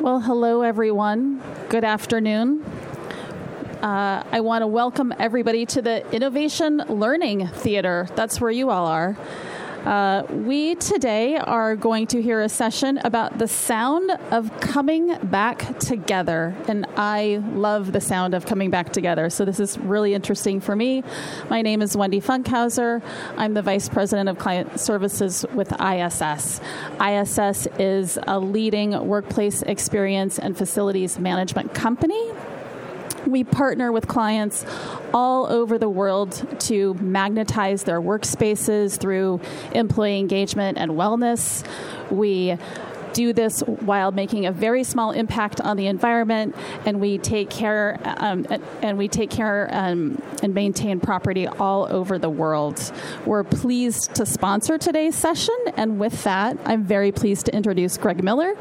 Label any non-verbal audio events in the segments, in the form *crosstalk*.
Well, hello, everyone. Good afternoon. Uh, I want to welcome everybody to the Innovation Learning Theater. That's where you all are. Uh, we today are going to hear a session about the sound of coming back together. And I love the sound of coming back together. So this is really interesting for me. My name is Wendy Funkhauser. I'm the Vice President of Client Services with ISS. ISS is a leading workplace experience and facilities management company we partner with clients all over the world to magnetize their workspaces through employee engagement and wellness. We do this while making a very small impact on the environment, and we take care um, and we take care um, and maintain property all over the world. We're pleased to sponsor today's session, and with that, I'm very pleased to introduce Greg Miller,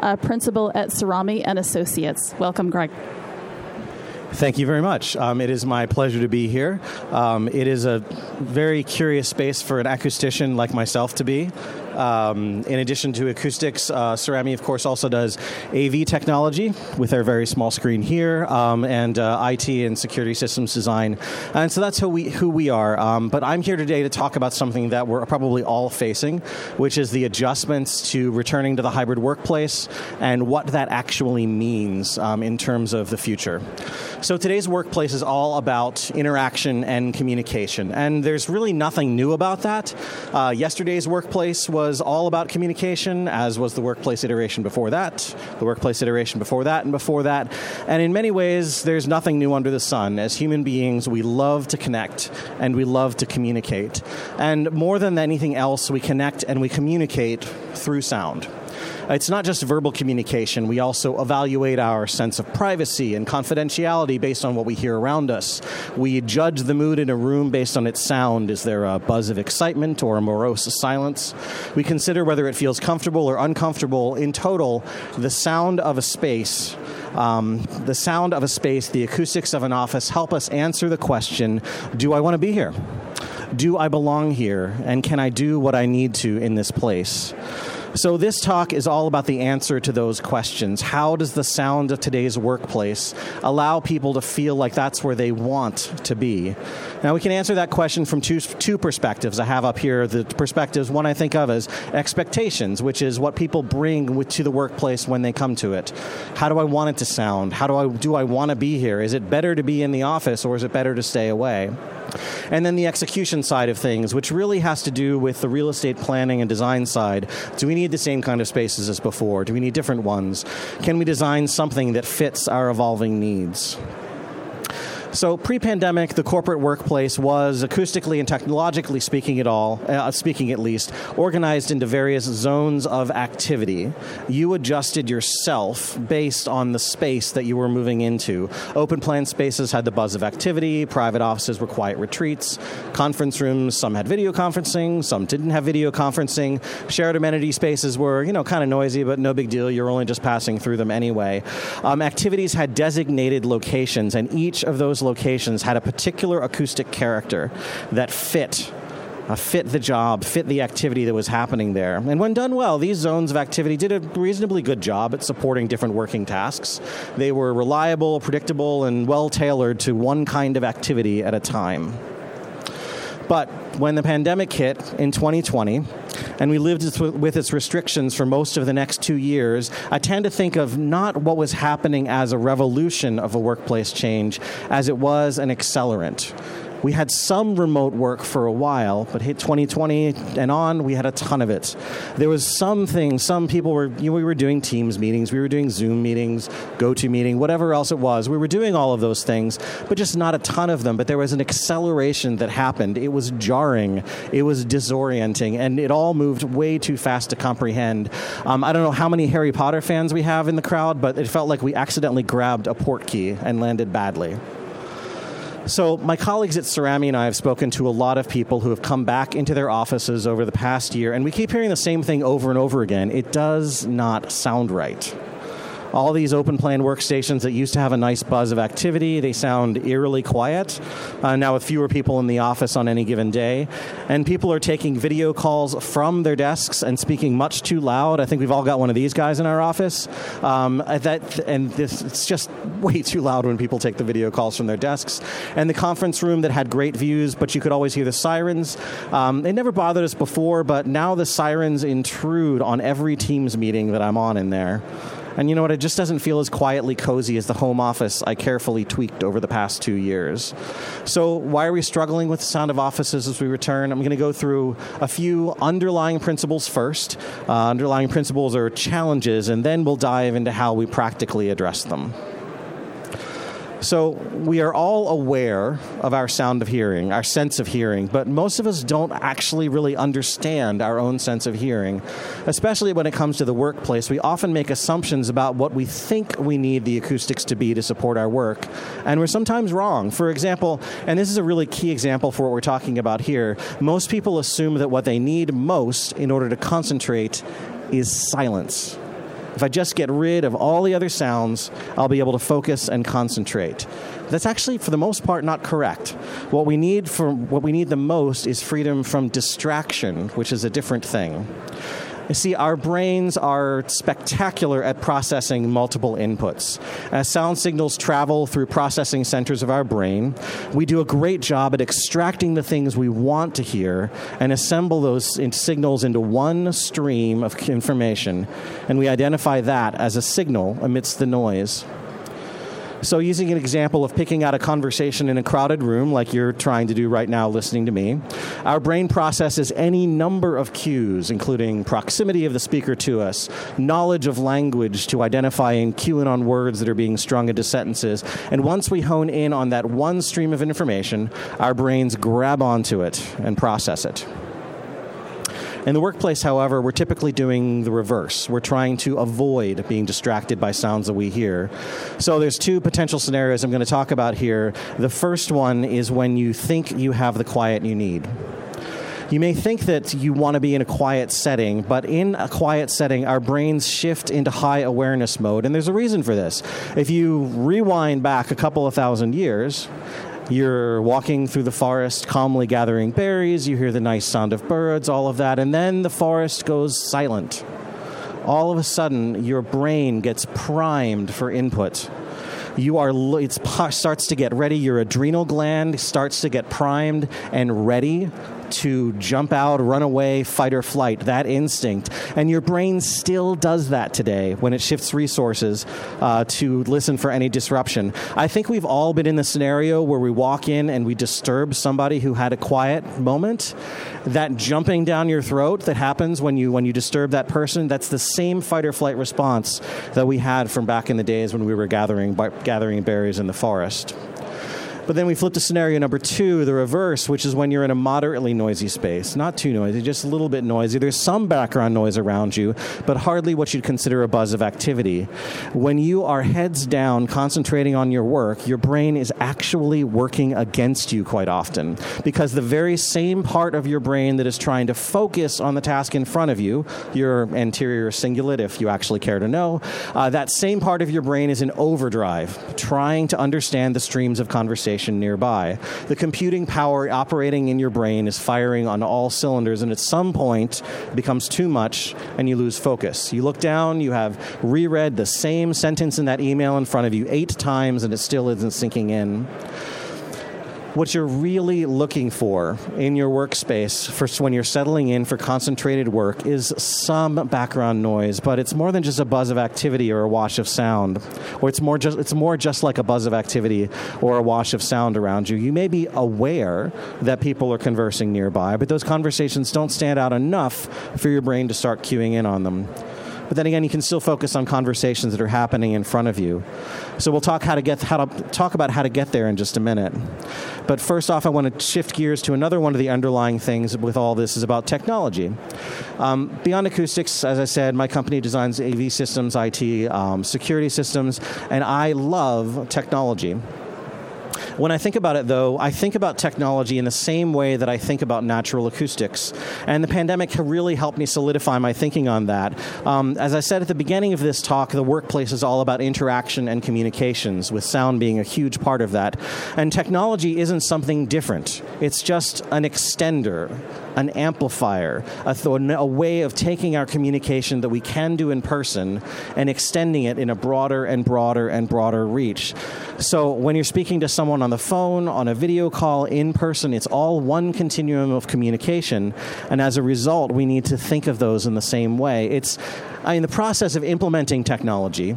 uh, principal at Cerami and Associates. Welcome, Greg. Thank you very much. Um, it is my pleasure to be here. Um, it is a very curious space for an acoustician like myself to be. Um, in addition to acoustics, uh, Cerami, of course, also does AV technology with our very small screen here, um, and uh, IT and security systems design. And so that's who we who we are. Um, but I'm here today to talk about something that we're probably all facing, which is the adjustments to returning to the hybrid workplace and what that actually means um, in terms of the future. So today's workplace is all about interaction and communication, and there's really nothing new about that. Uh, yesterday's workplace was was all about communication, as was the workplace iteration before that, the workplace iteration before that, and before that. And in many ways, there's nothing new under the sun. As human beings, we love to connect and we love to communicate. And more than anything else, we connect and we communicate through sound. It's not just verbal communication. We also evaluate our sense of privacy and confidentiality based on what we hear around us. We judge the mood in a room based on its sound. Is there a buzz of excitement or a morose silence? We consider whether it feels comfortable or uncomfortable. In total, the sound of a space um, the sound of a space, the acoustics of an office help us answer the question Do I want to be here? Do I belong here? And can I do what I need to in this place? So, this talk is all about the answer to those questions. How does the sound of today's workplace allow people to feel like that's where they want to be? Now, we can answer that question from two, two perspectives. I have up here the perspectives, one I think of as expectations, which is what people bring to the workplace when they come to it. How do I want it to sound? How do I, do I want to be here? Is it better to be in the office or is it better to stay away? And then the execution side of things, which really has to do with the real estate planning and design side. Do we need the same kind of spaces as before? Do we need different ones? Can we design something that fits our evolving needs? So pre-pandemic, the corporate workplace was acoustically and technologically speaking, it all, uh, speaking at least, organized into various zones of activity. You adjusted yourself based on the space that you were moving into. Open plan spaces had the buzz of activity. Private offices were quiet retreats. Conference rooms, some had video conferencing, some didn't have video conferencing. Shared amenity spaces were, you know, kind of noisy, but no big deal. You're only just passing through them anyway. Um, activities had designated locations, and each of those locations had a particular acoustic character that fit uh, fit the job, fit the activity that was happening there. And when done well, these zones of activity did a reasonably good job at supporting different working tasks. They were reliable, predictable, and well tailored to one kind of activity at a time. But when the pandemic hit in 2020, and we lived with its restrictions for most of the next two years, I tend to think of not what was happening as a revolution of a workplace change as it was an accelerant we had some remote work for a while, but hit 2020 and on, we had a ton of it. There was some things, some people were, you know, we were doing Teams meetings, we were doing Zoom meetings, GoTo meeting, whatever else it was. We were doing all of those things, but just not a ton of them. But there was an acceleration that happened. It was jarring, it was disorienting, and it all moved way too fast to comprehend. Um, I don't know how many Harry Potter fans we have in the crowd, but it felt like we accidentally grabbed a Portkey and landed badly. So, my colleagues at Cerami and I have spoken to a lot of people who have come back into their offices over the past year, and we keep hearing the same thing over and over again. It does not sound right. All these open plan workstations that used to have a nice buzz of activity, they sound eerily quiet uh, now with fewer people in the office on any given day. And people are taking video calls from their desks and speaking much too loud. I think we've all got one of these guys in our office. Um, that, and this, it's just *laughs* way too loud when people take the video calls from their desks. And the conference room that had great views, but you could always hear the sirens. Um, it never bothered us before, but now the sirens intrude on every Teams meeting that I'm on in there. And you know what? It just doesn't feel as quietly cozy as the home office I carefully tweaked over the past two years. So, why are we struggling with the sound of offices as we return? I'm going to go through a few underlying principles first. Uh, underlying principles are challenges, and then we'll dive into how we practically address them. So we are all aware of our sound of hearing, our sense of hearing, but most of us don't actually really understand our own sense of hearing. Especially when it comes to the workplace, we often make assumptions about what we think we need the acoustics to be to support our work, and we're sometimes wrong. For example, and this is a really key example for what we're talking about here, most people assume that what they need most in order to concentrate is silence. If I just get rid of all the other sounds, I'll be able to focus and concentrate. That's actually, for the most part, not correct. What we need for what we need the most is freedom from distraction, which is a different thing. You see, our brains are spectacular at processing multiple inputs. As sound signals travel through processing centers of our brain, we do a great job at extracting the things we want to hear and assemble those signals into one stream of information, and we identify that as a signal amidst the noise. So, using an example of picking out a conversation in a crowded room, like you're trying to do right now listening to me, our brain processes any number of cues, including proximity of the speaker to us, knowledge of language to identify and cue in on words that are being strung into sentences. And once we hone in on that one stream of information, our brains grab onto it and process it. In the workplace, however, we're typically doing the reverse. We're trying to avoid being distracted by sounds that we hear. So there's two potential scenarios I'm going to talk about here. The first one is when you think you have the quiet you need. You may think that you want to be in a quiet setting, but in a quiet setting, our brains shift into high awareness mode, and there's a reason for this. If you rewind back a couple of thousand years, you're walking through the forest, calmly gathering berries. You hear the nice sound of birds, all of that. And then the forest goes silent. All of a sudden, your brain gets primed for input. You are, it starts to get ready. Your adrenal gland starts to get primed and ready to jump out, run away, fight or flight, that instinct. And your brain still does that today when it shifts resources uh, to listen for any disruption. I think we've all been in the scenario where we walk in and we disturb somebody who had a quiet moment. That jumping down your throat that happens when you when you disturb that person, that's the same fight or flight response that we had from back in the days when we were gathering gathering berries in the forest. But then we flip to scenario number two, the reverse, which is when you're in a moderately noisy space. Not too noisy, just a little bit noisy. There's some background noise around you, but hardly what you'd consider a buzz of activity. When you are heads down, concentrating on your work, your brain is actually working against you quite often because the very same part of your brain that is trying to focus on the task in front of you, your anterior cingulate, if you actually care to know, uh, that same part of your brain is in overdrive, trying to understand the streams of conversation nearby. The computing power operating in your brain is firing on all cylinders, and at some point becomes too much and you lose focus. You look down, you have reread the same sentence in that email in front of you eight times, and it still isn't sinking in what you're really looking for in your workspace for when you're settling in for concentrated work is some background noise, but it's more than just a buzz of activity or a wash of sound, or it's more just it's more just like a buzz of activity or a wash of sound around you. You may be aware that people are conversing nearby, but those conversations don't stand out enough for your brain to start cueing in on them. But then again, you can still focus on conversations that are happening in front of you. So we'll talk how to get how to talk about how to get there in just a minute. But first off, I want to shift gears to another one of the underlying things with all this is about technology. Um, Beyond Acoustics, as I said, my company designs AV systems, IT, um, security systems, and I love technology. When I think about it, though, I think about technology in the same way that I think about natural acoustics. And the pandemic really helped me solidify my thinking on that. Um, as I said at the beginning of this talk, the workplace is all about interaction and communications, with sound being a huge part of that. And technology isn't something different, it's just an extender, an amplifier, a, th- a way of taking our communication that we can do in person and extending it in a broader and broader and broader reach. So when you're speaking to someone on the phone, on a video call, in person, it's all one continuum of communication. And as a result, we need to think of those in the same way. It's, I mean, the process of implementing technology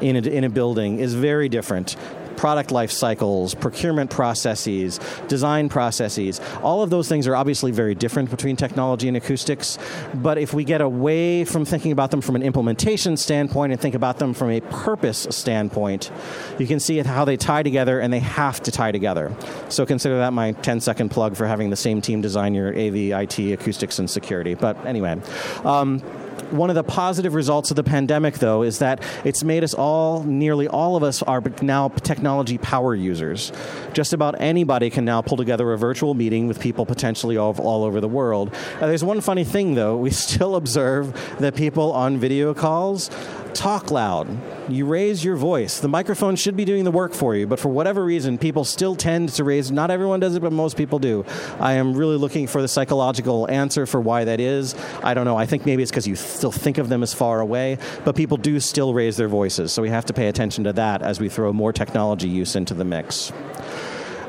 in a, in a building is very different product life cycles, procurement processes, design processes. All of those things are obviously very different between technology and acoustics. But if we get away from thinking about them from an implementation standpoint and think about them from a purpose standpoint, you can see how they tie together and they have to tie together. So consider that my 10 second plug for having the same team design your AV, IT, acoustics, and security. But anyway. Um, one of the positive results of the pandemic, though, is that it's made us all, nearly all of us, are now technology power users. Just about anybody can now pull together a virtual meeting with people potentially all, all over the world. Uh, there's one funny thing, though. We *laughs* still observe that people on video calls talk loud. You raise your voice. The microphone should be doing the work for you, but for whatever reason, people still tend to raise. Not everyone does it, but most people do. I am really looking for the psychological answer for why that is. I don't know. I think maybe it's because you still think of them as far away, but people do still raise their voices. So we have to pay attention to that as we throw more technology use into the mix.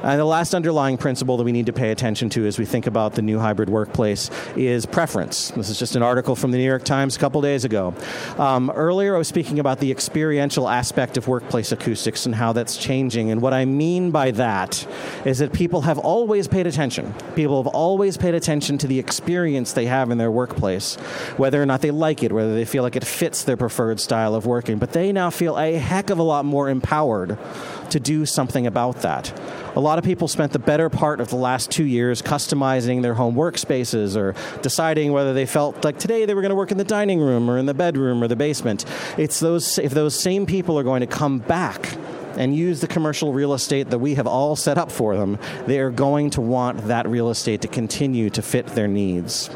And the last underlying principle that we need to pay attention to as we think about the new hybrid workplace is preference. This is just an article from the New York Times a couple days ago. Um, earlier, I was speaking about the experiential aspect of workplace acoustics and how that's changing. And what I mean by that is that people have always paid attention. People have always paid attention to the experience they have in their workplace, whether or not they like it, whether they feel like it fits their preferred style of working. But they now feel a heck of a lot more empowered to do something about that. A lot of people spent the better part of the last two years customizing their home workspaces or deciding whether they felt like today they were going to work in the dining room or in the bedroom or the basement. It's those if those same people are going to come back and use the commercial real estate that we have all set up for them, they are going to want that real estate to continue to fit their needs.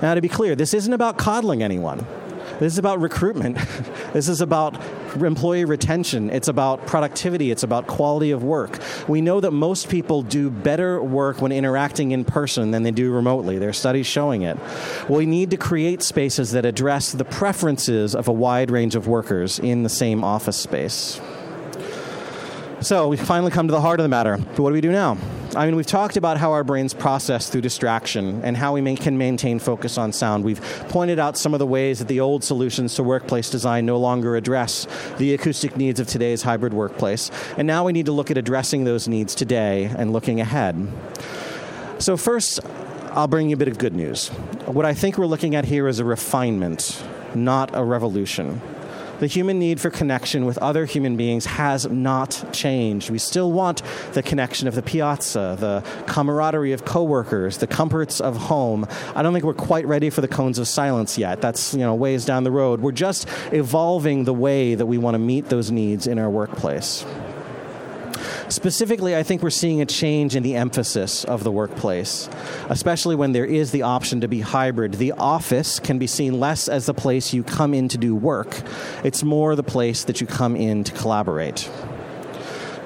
Now, to be clear, this isn't about coddling anyone. This is about recruitment. *laughs* this is about employee retention. It's about productivity. It's about quality of work. We know that most people do better work when interacting in person than they do remotely. There are studies showing it. We need to create spaces that address the preferences of a wide range of workers in the same office space. So we finally come to the heart of the matter. What do we do now? I mean, we've talked about how our brains process through distraction and how we may, can maintain focus on sound. We've pointed out some of the ways that the old solutions to workplace design no longer address the acoustic needs of today's hybrid workplace. And now we need to look at addressing those needs today and looking ahead. So, first, I'll bring you a bit of good news. What I think we're looking at here is a refinement, not a revolution the human need for connection with other human beings has not changed. We still want the connection of the piazza, the camaraderie of coworkers, the comforts of home. I don't think we're quite ready for the cones of silence yet. That's, you know, ways down the road. We're just evolving the way that we want to meet those needs in our workplace. Specifically, I think we're seeing a change in the emphasis of the workplace, especially when there is the option to be hybrid. The office can be seen less as the place you come in to do work, it's more the place that you come in to collaborate.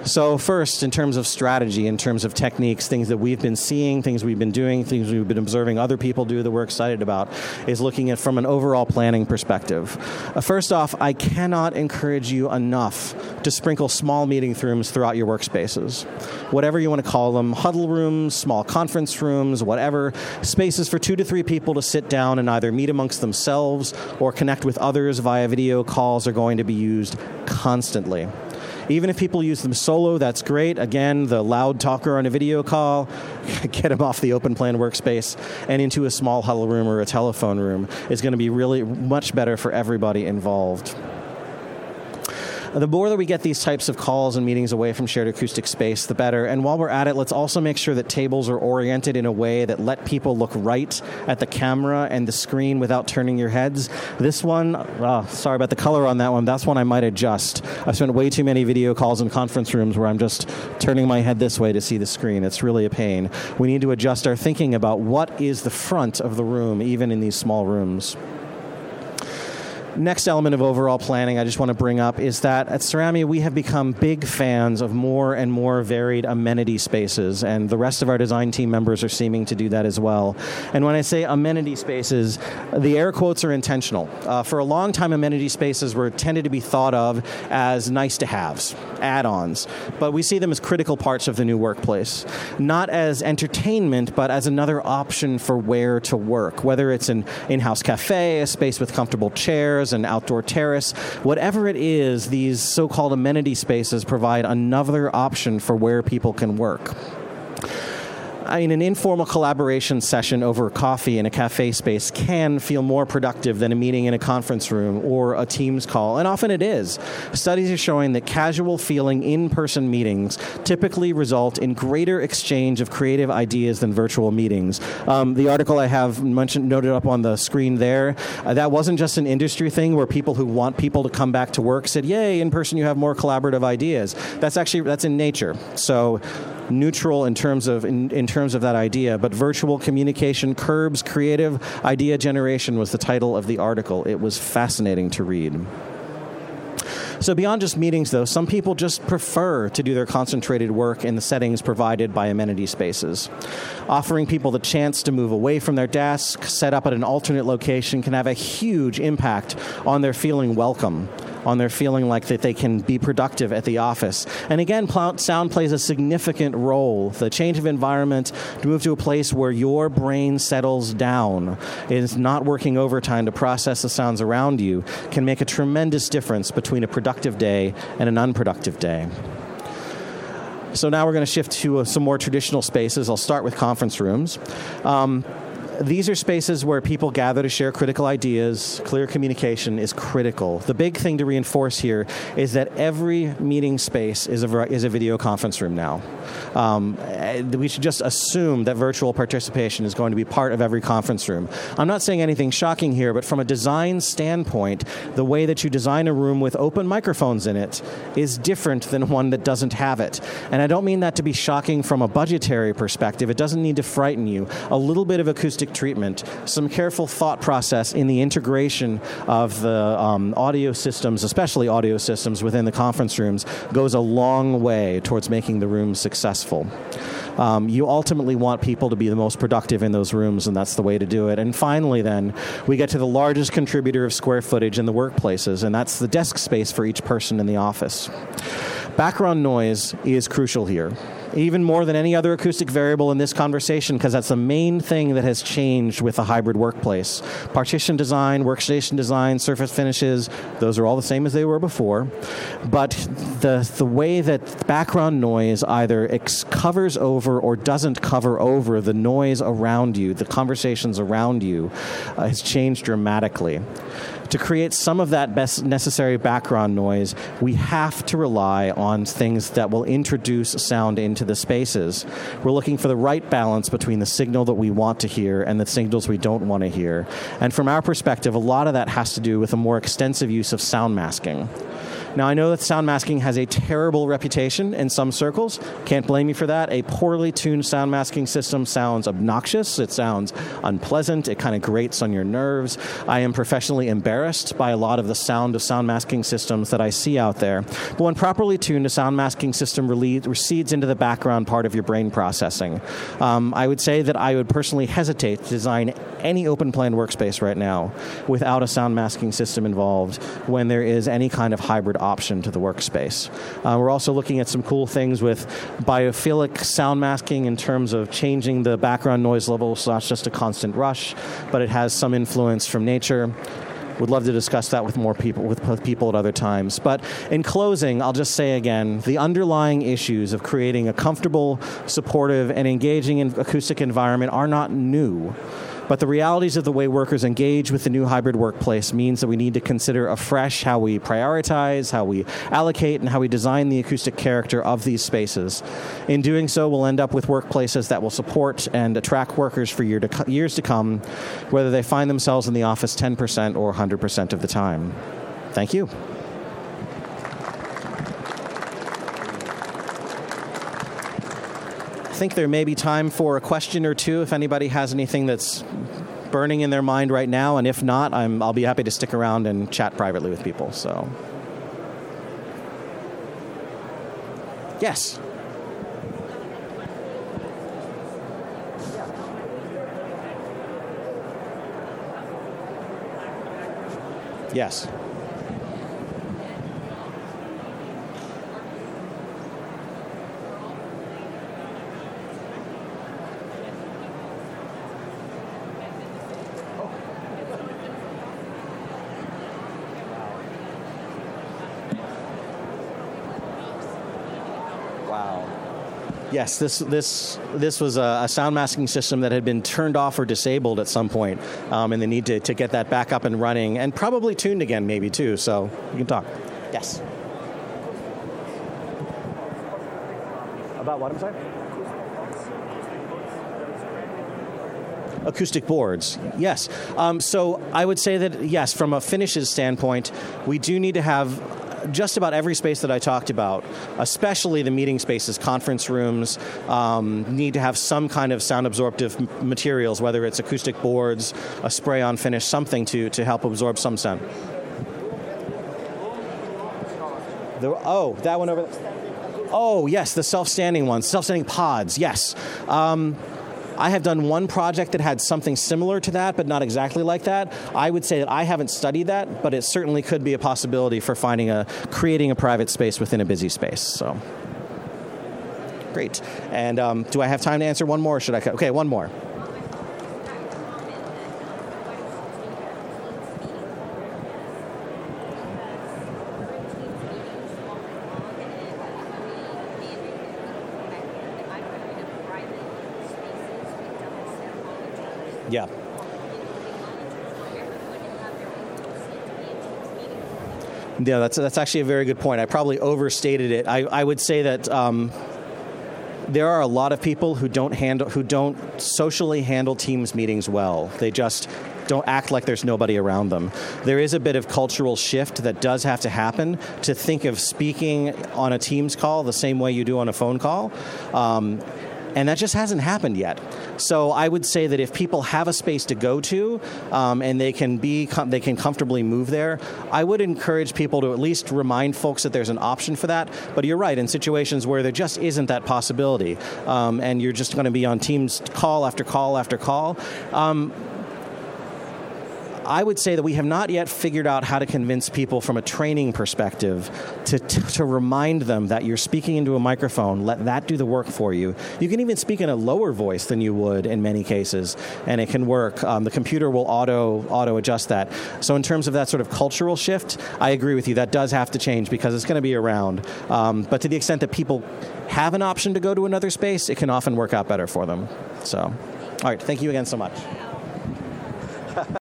So, first, in terms of strategy, in terms of techniques, things that we've been seeing, things we've been doing, things we've been observing other people do that we're excited about, is looking at from an overall planning perspective. Uh, first off, I cannot encourage you enough to sprinkle small meeting rooms throughout your workspaces. Whatever you want to call them huddle rooms, small conference rooms, whatever, spaces for two to three people to sit down and either meet amongst themselves or connect with others via video calls are going to be used constantly. Even if people use them solo, that's great. Again, the loud talker on a video call, *laughs* get them off the open plan workspace and into a small huddle room or a telephone room is going to be really much better for everybody involved. The more that we get these types of calls and meetings away from shared acoustic space, the better. And while we're at it, let's also make sure that tables are oriented in a way that let people look right at the camera and the screen without turning your heads. This one, oh, sorry about the color on that one. That's one I might adjust. I've spent way too many video calls in conference rooms where I'm just turning my head this way to see the screen. It's really a pain. We need to adjust our thinking about what is the front of the room, even in these small rooms next element of overall planning I just want to bring up is that at Ceramia we have become big fans of more and more varied amenity spaces, and the rest of our design team members are seeming to do that as well. And when I say amenity spaces, the air quotes are intentional. Uh, for a long time, amenity spaces were tended to be thought of as nice to haves, add ons, but we see them as critical parts of the new workplace, not as entertainment, but as another option for where to work, whether it's an in house cafe, a space with comfortable chairs an outdoor terrace, whatever it is, these so called amenity spaces provide another option for where people can work. I mean, an informal collaboration session over coffee in a cafe space can feel more productive than a meeting in a conference room or a Teams call, and often it is. Studies are showing that casual feeling in person meetings typically result in greater exchange of creative ideas than virtual meetings. Um, the article I have mentioned, noted up on the screen there, uh, that wasn't just an industry thing where people who want people to come back to work said, Yay, in person you have more collaborative ideas. That's actually that's in nature. So neutral in terms of in, in terms of that idea, but virtual communication curbs creative idea generation was the title of the article. It was fascinating to read. So, beyond just meetings, though, some people just prefer to do their concentrated work in the settings provided by amenity spaces. Offering people the chance to move away from their desk, set up at an alternate location, can have a huge impact on their feeling welcome on their feeling like that they can be productive at the office. And again, sound plays a significant role. The change of environment to move to a place where your brain settles down, is not working overtime to process the sounds around you, can make a tremendous difference between a productive day and an unproductive day. So now we're going to shift to uh, some more traditional spaces. I'll start with conference rooms. Um, these are spaces where people gather to share critical ideas. Clear communication is critical. The big thing to reinforce here is that every meeting space is a, is a video conference room now. Um, we should just assume that virtual participation is going to be part of every conference room. I'm not saying anything shocking here, but from a design standpoint, the way that you design a room with open microphones in it is different than one that doesn't have it. And I don't mean that to be shocking from a budgetary perspective. It doesn't need to frighten you. A little bit of acoustic treatment, some careful thought process in the integration of the um, audio systems, especially audio systems within the conference rooms, goes a long way towards making the room successful. Um, you ultimately want people to be the most productive in those rooms, and that's the way to do it. And finally, then, we get to the largest contributor of square footage in the workplaces, and that's the desk space for each person in the office. Background noise is crucial here even more than any other acoustic variable in this conversation, because that's the main thing that has changed with the hybrid workplace. Partition design, workstation design, surface finishes, those are all the same as they were before. But the, the way that background noise either ex- covers over or doesn't cover over the noise around you, the conversations around you, uh, has changed dramatically to create some of that best necessary background noise, we have to rely on things that will introduce sound into the spaces. We're looking for the right balance between the signal that we want to hear and the signals we don't want to hear. And from our perspective, a lot of that has to do with a more extensive use of sound masking. Now, I know that sound masking has a terrible reputation in some circles. Can't blame you for that. A poorly tuned sound masking system sounds obnoxious, it sounds unpleasant, it kind of grates on your nerves. I am professionally embarrassed by a lot of the sound of sound masking systems that I see out there. But when properly tuned, a sound masking system recedes into the background part of your brain processing. Um, I would say that I would personally hesitate to design any open plan workspace right now without a sound masking system involved when there is any kind of hybrid option to the workspace. Uh, we're also looking at some cool things with biophilic sound masking in terms of changing the background noise level so not just a constant rush, but it has some influence from nature. Would love to discuss that with more people with people at other times. But in closing i'll just say again the underlying issues of creating a comfortable supportive and engaging acoustic environment are not new But the realities of the way workers engage with the new hybrid workplace means that we need to consider afresh how we prioritize, how we allocate, and how we design the acoustic character of these spaces. In doing so, we'll end up with workplaces that will support and attract workers for year to, years to come, whether they find themselves in the office 10% or 100% of the time. Thank you. Think there may be time for a question or two if anybody has anything that's burning in their mind right now, and if not, i will be happy to stick around and chat privately with people. So, yes. Yes. Yes, this this this was a, a, sound masking system that had been turned off or disabled at some point, um, and they need to, to get that back up and running, and probably tuned again, maybe too. So you can talk. Yes. About what? I'm sorry. acoustic boards. Yes. Um, so I would say that, yes, from a finishes standpoint, we do need to have just about every space that I talked about, especially the meeting spaces, conference rooms, um, need to have some kind of sound absorptive materials, whether it's acoustic boards, a spray on finish, something to, to help absorb some sound. The, oh, that one over there. Oh, yes, the self standing ones, self standing pods, yes. Um, I have done one project that had something similar to that, but not exactly like that. I would say that I haven't studied that, but it certainly could be a possibility for finding a creating a private space within a busy space. So great. And um, do I have time to answer one more? should I? Okay, one more. Yeah. Yeah, that's that's actually a very good point. I probably overstated it. I, I would say that um, there are a lot of people who don't handle who don't socially handle teams meetings well. They just don't act like there's nobody around them. There is a bit of cultural shift that does have to happen to think of speaking on a Teams call the same way you do on a phone call. Um, and that just hasn't happened yet. So I would say that if people have a space to go to um, and they can be they can comfortably move there, I would encourage people to at least remind folks that there's an option for that. But you're right in situations where there just isn't that possibility, um, and you're just going to be on Teams call after call after call. Um, I would say that we have not yet figured out how to convince people from a training perspective to, to, to, remind them that you're speaking into a microphone, let that do the work for you. You can even speak in a lower voice than you would in many cases, and it can work. Um, the computer will auto auto adjust that. So in terms of that sort of cultural shift, I agree with you. That does have to change because it's going to be around. Um, but to the extent that people have an option to go to another space, it can often work out better for them. So, all right, thank you again so much.